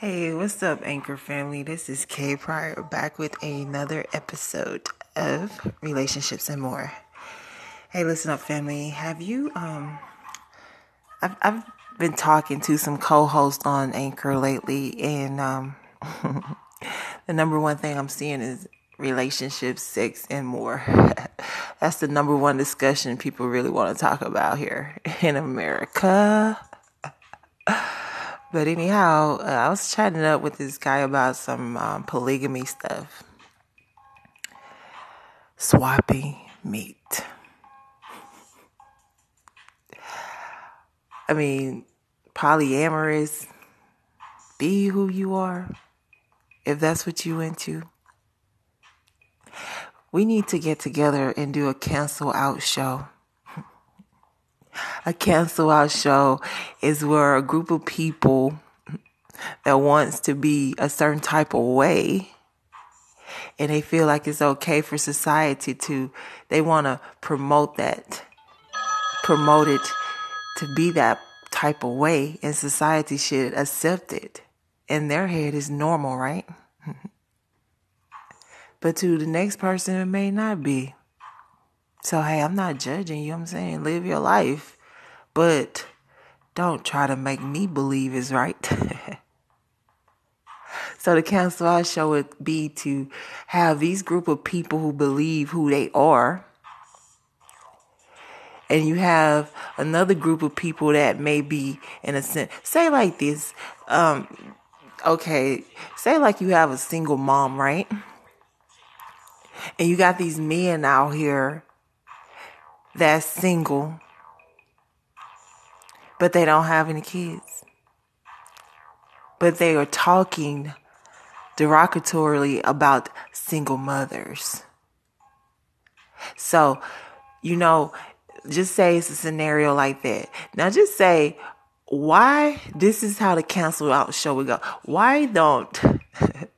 Hey, what's up, Anchor family? This is Kay Pryor back with another episode of Relationships and More. Hey, listen up, family. Have you, um, I've, I've been talking to some co hosts on Anchor lately, and, um, the number one thing I'm seeing is relationships, sex, and more. That's the number one discussion people really want to talk about here in America. But anyhow, uh, I was chatting up with this guy about some um, polygamy stuff. Swapping meat. I mean, polyamorous, be who you are, if that's what you into. We need to get together and do a cancel out show a cancel out show is where a group of people that wants to be a certain type of way and they feel like it's okay for society to they want to promote that promote it to be that type of way and society should accept it. In their head is normal right? But to the next person it may not be. So hey i'm not judging you i'm saying live your life but don't try to make me believe is right. so the cancel out show would be to have these group of people who believe who they are. And you have another group of people that may be in a sense say like this, um, okay, say like you have a single mom, right? And you got these men out here that's single but they don't have any kids. But they are talking derogatorily about single mothers. So, you know, just say it's a scenario like that. Now, just say, why this is how the cancel out show would go. Why don't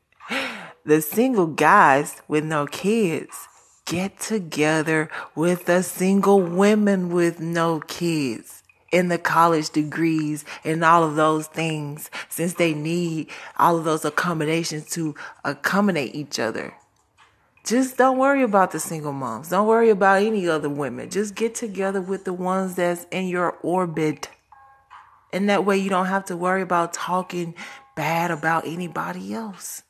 the single guys with no kids get together with the single women with no kids? In the college degrees and all of those things since they need all of those accommodations to accommodate each other. Just don't worry about the single moms. Don't worry about any other women. Just get together with the ones that's in your orbit. And that way you don't have to worry about talking bad about anybody else.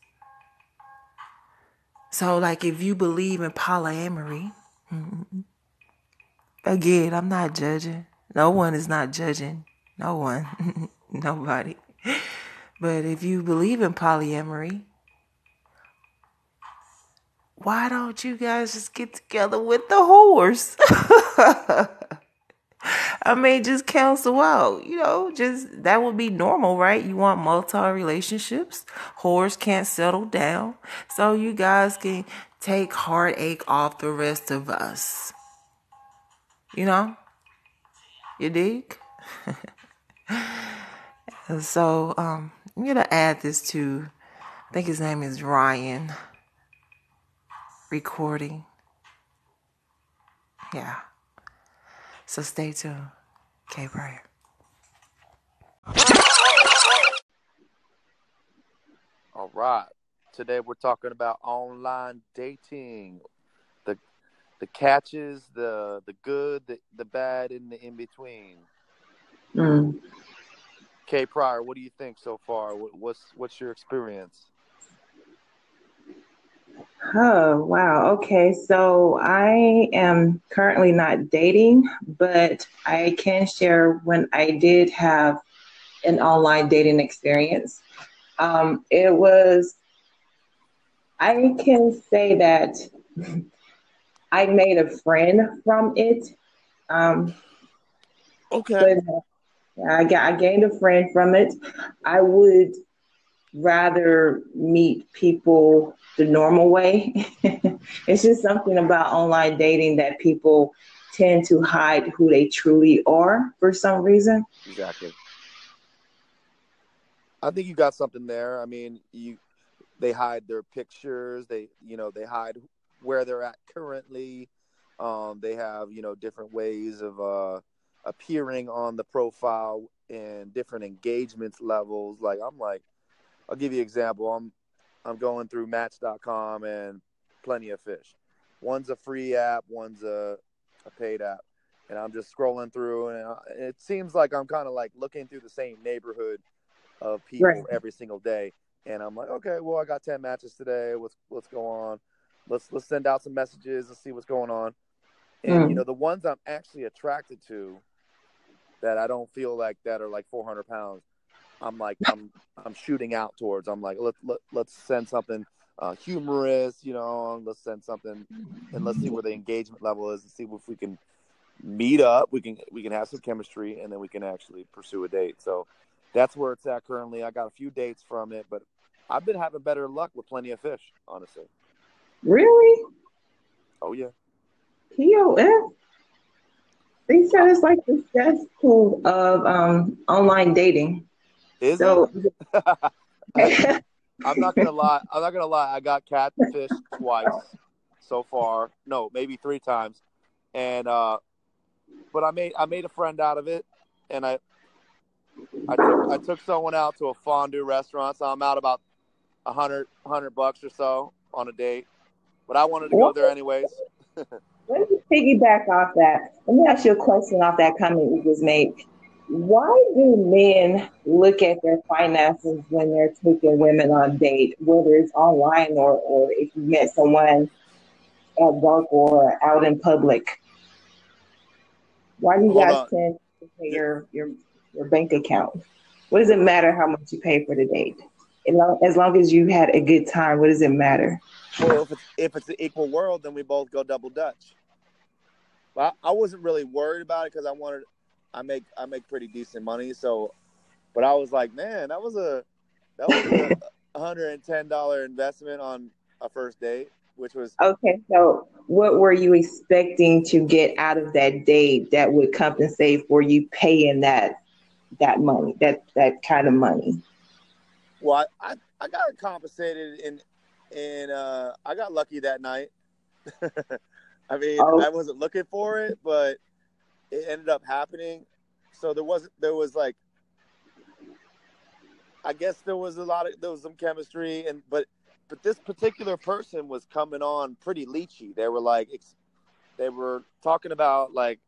So, like, if you believe in polyamory, again, I'm not judging. No one is not judging. No one. Nobody. But if you believe in polyamory, why don't you guys just get together with the horse? I mean, just counsel out. You know, just that would be normal, right? You want multi relationships. Whores can't settle down. So you guys can take heartache off the rest of us. You know? You dig? so um, I'm gonna add this to. I think his name is Ryan. Recording. Yeah. So stay tuned. Kay Pryor. All right. Today we're talking about online dating the catches, the the good, the the bad, and the in between. Mm. Kay Pryor, what do you think so far? What's what's your experience? Oh wow. Okay, so I am currently not dating, but I can share when I did have an online dating experience. Um, it was. I can say that I made a friend from it. Um, okay. I, got, I gained a friend from it. I would rather meet people the normal way. it's just something about online dating that people tend to hide who they truly are for some reason. Exactly. I think you got something there. I mean, you they hide their pictures. They, you know, they hide where they're at currently. Um, they have you know different ways of uh, appearing on the profile and different engagements levels. Like I'm like, I'll give you an example. I'm I'm going through Match.com and Plenty of Fish. One's a free app, one's a, a paid app, and I'm just scrolling through, and uh, it seems like I'm kind of like looking through the same neighborhood of people Right. every single day, and I'm like, okay, well, I got ten matches today. What's what's going on? Let's let's send out some messages and see what's going on. And Mm. you know, the ones I'm actually attracted to, that I don't feel like that are like 400 pounds. I'm like I'm I'm shooting out towards. I'm like let, let let's send something uh, humorous, you know. Let's send something and let's see where the engagement level is and see if we can meet up. We can we can have some chemistry and then we can actually pursue a date. So that's where it's at currently. I got a few dates from it, but I've been having better luck with plenty of fish, honestly. Really? Oh yeah. POF? They said it's like the cesspool of um, online dating. Is So, it? I'm not gonna lie. I'm not gonna lie. I got catfish twice so far. No, maybe three times, and uh, but I made I made a friend out of it, and I I took I took someone out to a fondue restaurant. So I'm out about a hundred hundred bucks or so on a date, but I wanted to go there anyways. let me piggyback off that. Let me ask you a question off that comment you just made. Why do men look at their finances when they're taking women on a date, whether it's online or, or if you met someone at work or out in public? Why do you Hold guys on. tend to pay your, your your bank account? What does it matter how much you pay for the date? As long as you had a good time, what does it matter? Well, if it's if it's an equal world, then we both go double dutch. But I, I wasn't really worried about it because I wanted, I make I make pretty decent money. So, but I was like, man, that was a that was a hundred and ten dollar investment on a first date, which was Okay, so what were you expecting to get out of that date that would compensate for you paying that that money, that that kind of money? well, I I, I got compensated in in uh I got lucky that night. I mean, Oh. I wasn't looking for it, but it ended up happening. So there wasn't there was like I guess there was a lot of there was some chemistry and but but this particular person was coming on pretty leechy. They were like ex- they were talking about like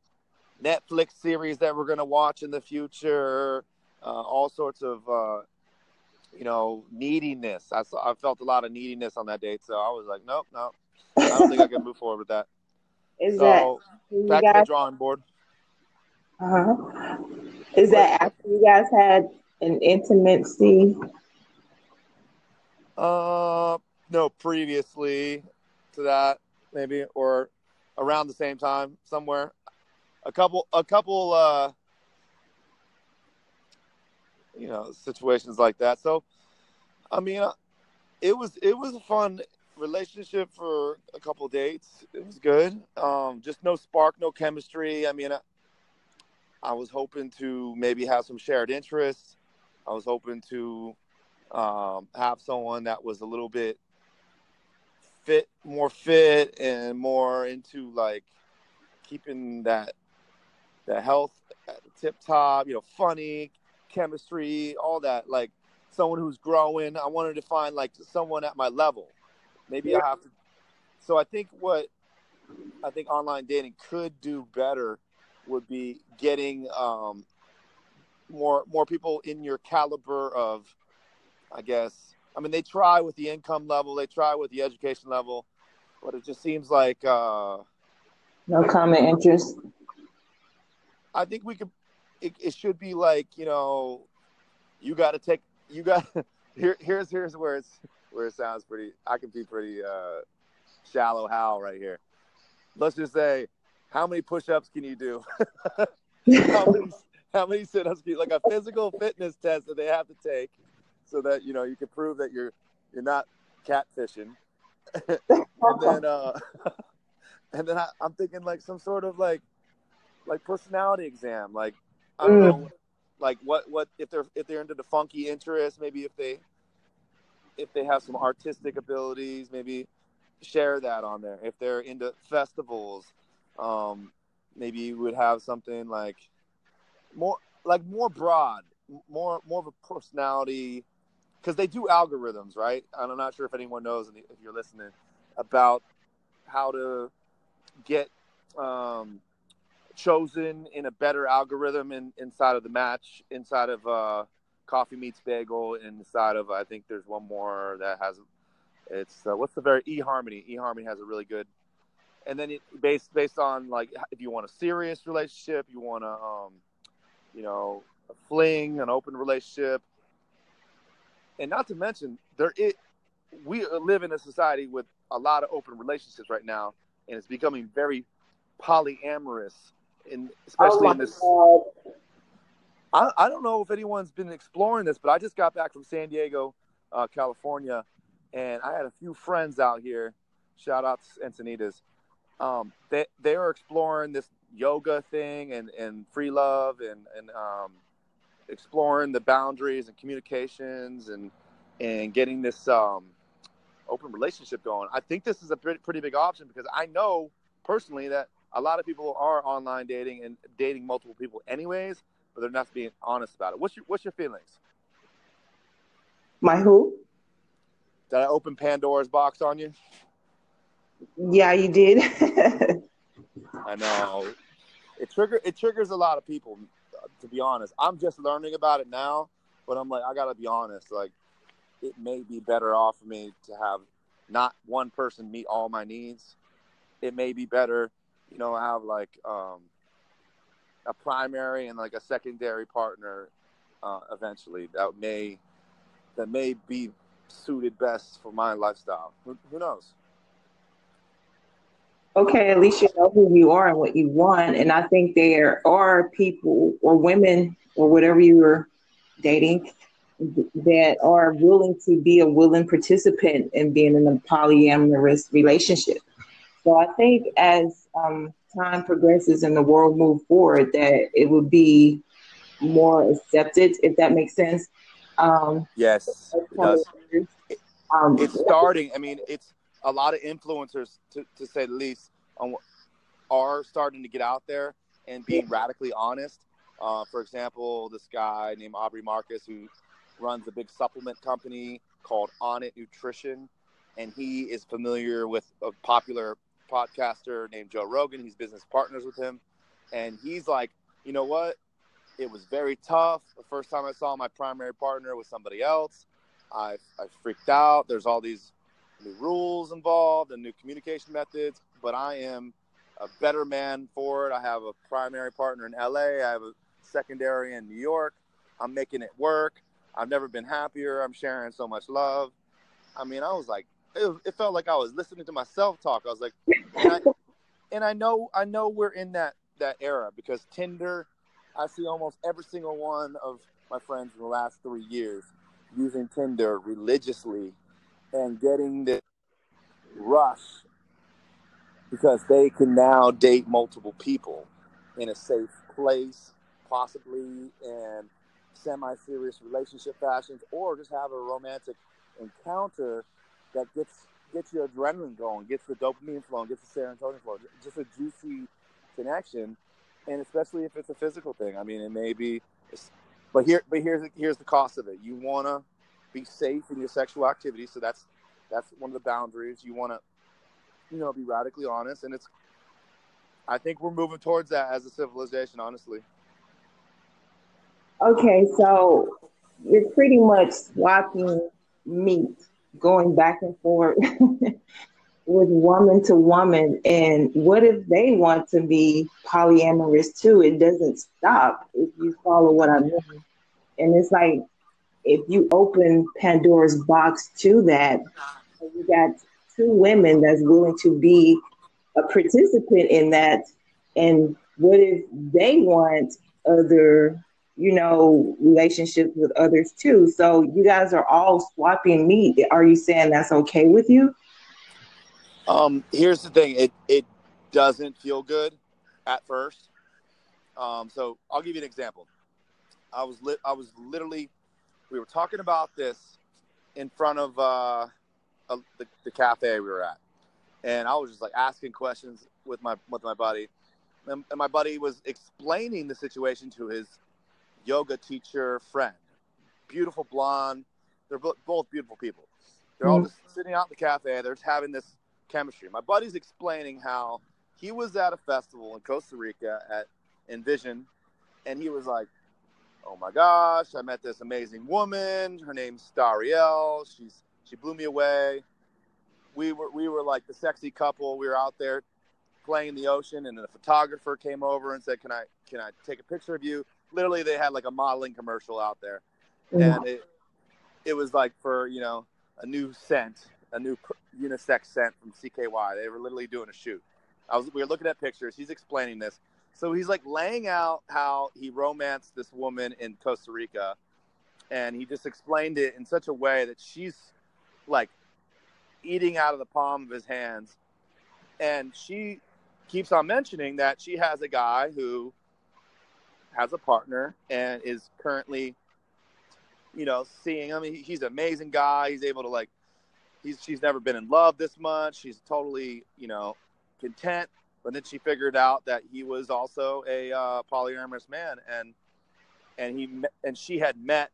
Netflix series that we're gonna watch in the future, uh, all sorts of uh, you know neediness. I saw, I felt a lot of neediness on that date, so I was like, nope, no, I don't think I can move forward with that. Is that So you back to the drawing board. Uh-huh. Is that after you guys had an intimacy? Uh, no, previously to that, maybe or around the same time somewhere. A couple, a couple, uh, you know, situations like that. So, I mean, uh, it was it was a fun relationship for a couple dates. It was good. Um, just no spark, no chemistry. I mean, I, I was hoping to maybe have some shared interests. I was hoping to um, have someone that was a little bit fit, more fit, and more into like keeping that that health tip top. You know, funny, chemistry, all that. Like someone who's growing. I wanted to find like someone at my level. Maybe I have to. So I think what I think online dating could do better would be getting um, more more people in your caliber of, I guess. I mean, they try with the income level, they try with the education level, but it just seems like uh, No common interest. I think we could. It, it should be like you know, you got to take you got here. Here's here's where it's where it sounds pretty. I can be pretty uh, shallow. How right here? Let's just say, how many push-ups can you do? how many how many sit-ups can you, like a physical fitness test that they have to take, so that you know you can prove that you're you're not catfishing. and then uh, and then I, I'm thinking like some sort of like like personality exam. Like I don't Mm. know, like what what if they're if they're into the funky interest, maybe if they if they have some artistic abilities, maybe share that on there. If they're into festivals, um, maybe you would have something like more like more broad, more more of a personality because they do algorithms, right? And I'm not sure if anyone knows if you're listening about how to get um, chosen in a better algorithm in, inside of the match, inside of uh, Coffee Meets Bagel, inside of I think there's one more that has it's uh, what's the very eHarmony. eHarmony has a really good, and then it, based based on like if you want a serious relationship, you want to um, you know a fling, an open relationship, and not to mention there it we live in a society with a lot of open relationships right now, and it's becoming very polyamorous, in especially oh in this. God. I, I don't know if anyone's been exploring this, but I just got back from San Diego, uh, California, and I had a few friends out here. Shout out to Encinitas. Um, they they are exploring this yoga thing and, and free love and and um, exploring the boundaries and communications and and getting this um, open relationship going. I think this is a pretty, pretty big option because I know personally that a lot of people are online dating and dating multiple people anyways, but they're not being honest about it. What's your what's your feelings? My who? Did I open Pandora's box on you? Yeah, you did. I know. It trigger it triggers a lot of people. To be honest, I'm just learning about it now, but I'm like, I gotta be honest. Like, it may be better off for me to have not one person meet all my needs. It may be better, you know, have like um, a primary and like a secondary partner uh, eventually that may that may be suited best for my lifestyle. Who, who knows? Okay, at least you know who you are and what you want. And I think there are people or women or whatever you are dating that are willing to be a willing participant in being in a polyamorous relationship. So I think as um, time progresses and the world move forward, that it would be more accepted, if that makes sense. Um, yes, it does. Um, it's starting. I mean, it's a lot of influencers, to, to say the least, on, are starting to get out there and being radically honest. Uh, for example, this guy named Aubrey Marcus, who runs a big supplement company called Onnit Nutrition, and he is familiar with a popular podcaster named Joe Rogan. He's business partners with him, and he's like, you know what? It was very tough. The first time I saw my primary partner with somebody else, I I freaked out. There's all these new rules involved and new communication methods, but I am a better man for it. I have a primary partner in LA. I have a secondary in New York. I'm making it work. I've never been happier. I'm sharing so much love. I mean, I was like, it, it felt like I was listening to myself talk. I was like, and I, know, I know we're in that that era because Tinder. I see almost every single one of my friends in the last three years using Tinder religiously and getting the rush because they can now date multiple people in a safe place, possibly, in semi-serious relationship fashions, or just have a romantic encounter that gets gets your adrenaline going, gets the dopamine flowing, gets the serotonin flowing, just a juicy connection, and especially if it's a physical thing. I mean, it may be, but here, but here's here's the cost of it. You want to be safe in your sexual activity, so that's that's one of the boundaries. You want to, you know, be radically honest, and it's. I think we're moving towards that as a civilization, honestly. Okay, so you're pretty much swapping meat, going back and forth with woman to woman. And what if they want to be polyamorous too? It doesn't stop if you follow what I mean. And it's like if you open Pandora's box to that, you got two women that's willing to be a participant in that. And what if they want other you know, relationships with others too. So you guys are all swapping meat. Are you saying that's okay with you? Um, here's the thing. It it doesn't feel good at first. Um, so I'll give you an example. I was lit. I was literally. We were talking about this in front of uh, a, the, the cafe we were at, and I was just like asking questions with my with my buddy, and, and my buddy was explaining the situation to his yoga teacher friend. Beautiful blonde. they're both beautiful people. They're all mm-hmm. just sitting out in the cafe. They're just having this chemistry. My buddy's explaining how he was at a festival in Costa Rica at Envision, and he was like, "Oh my gosh, I met this amazing woman. Her name's Stariel. She's she blew me away. We were we were like the sexy couple. We were out there playing in the ocean, and then a photographer came over and said, "Can I can I take a picture of you?" Literally, they had like a modeling commercial out there, mm. and it it was like for you know a new scent, a new unisex scent from CKY. They were literally doing a shoot. I was we were looking at pictures. He's explaining this. So he's like laying out how he romanced this woman in Costa Rica, and he just explained it in such a way that she's like eating out of the palm of his hands, and she keeps on mentioning that she has a guy who has a partner and is currently you know, seeing him. he's an amazing guy. He's able to like, he's she's never been in love this much. She's totally, you know, content. But then she figured out that he was also a uh, polyamorous man, and and he and she had met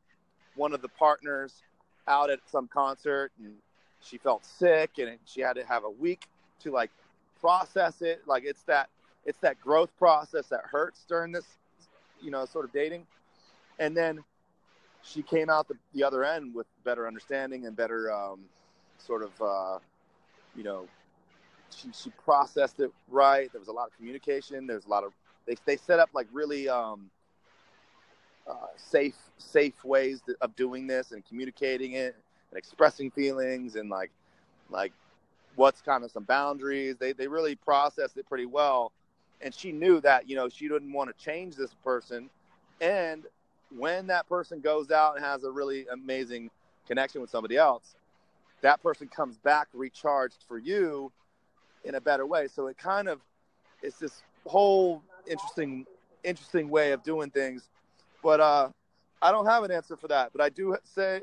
one of the partners out at some concert, and she felt sick, and she had to have a week to like process it. Like it's that it's that growth process that hurts during this, you know, sort of dating, and then she came out the, the other end with better understanding and better um, sort of uh, you know she, she processed it right. There was a lot of communication. There's a lot of they, they set up like really um, uh, safe safe ways of doing this and communicating it and expressing feelings and like like what's kind of some boundaries. They, they really processed it pretty well and she knew that you know she didn't want to change this person and when that person goes out and has a really amazing connection with somebody else, that person comes back recharged for you in a better way. So it kind of it's this whole interesting interesting way of doing things. But uh, I don't have an answer for that. But I do say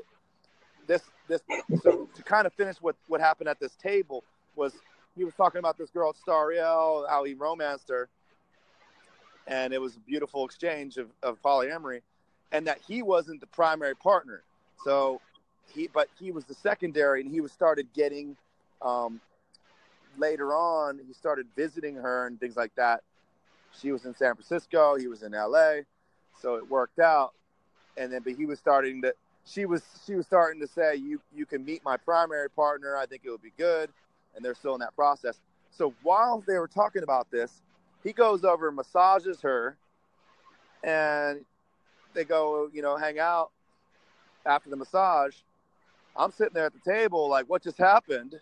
this this so to kind of finish what what happened at this table was he was talking about this girl Stariel, how he romanced her, and it was a beautiful exchange of, of polyamory and that he wasn't the primary partner. So he, but he was the secondary, and he was started getting. Um, later on, he started visiting her and things like that. She was in San Francisco, he was in L.A., so it worked out. And then, but he was starting to. She was she was starting to say, "You you can meet my primary partner. I think it would be good." And they're still in that process. So while they were talking about this, he goes over and massages her, and they go, you know, hang out after the massage, I'm sitting there at the table like, what just happened?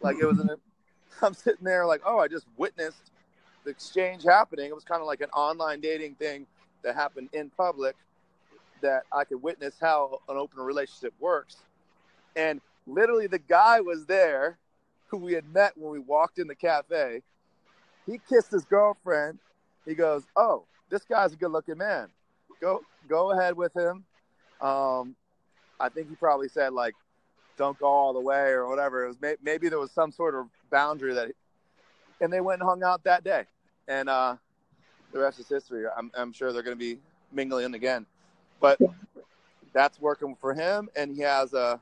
Like it was an, I'm sitting there like, oh, I just witnessed the exchange happening. It was kind of like an online dating thing that happened in public that I could witness how an open relationship works. And literally the guy was there who we had met when we walked in the cafe. He kissed his girlfriend. He goes, "Oh, this guy's a good-looking man. Go go ahead with him. Um, I think he probably said like, "Don't go all the way" or whatever. It was may- maybe there was some sort of boundary that, he- and they went and hung out that day, and uh, the rest is history. I'm, I'm sure they're going to be mingling again, but that's working for him, and he has a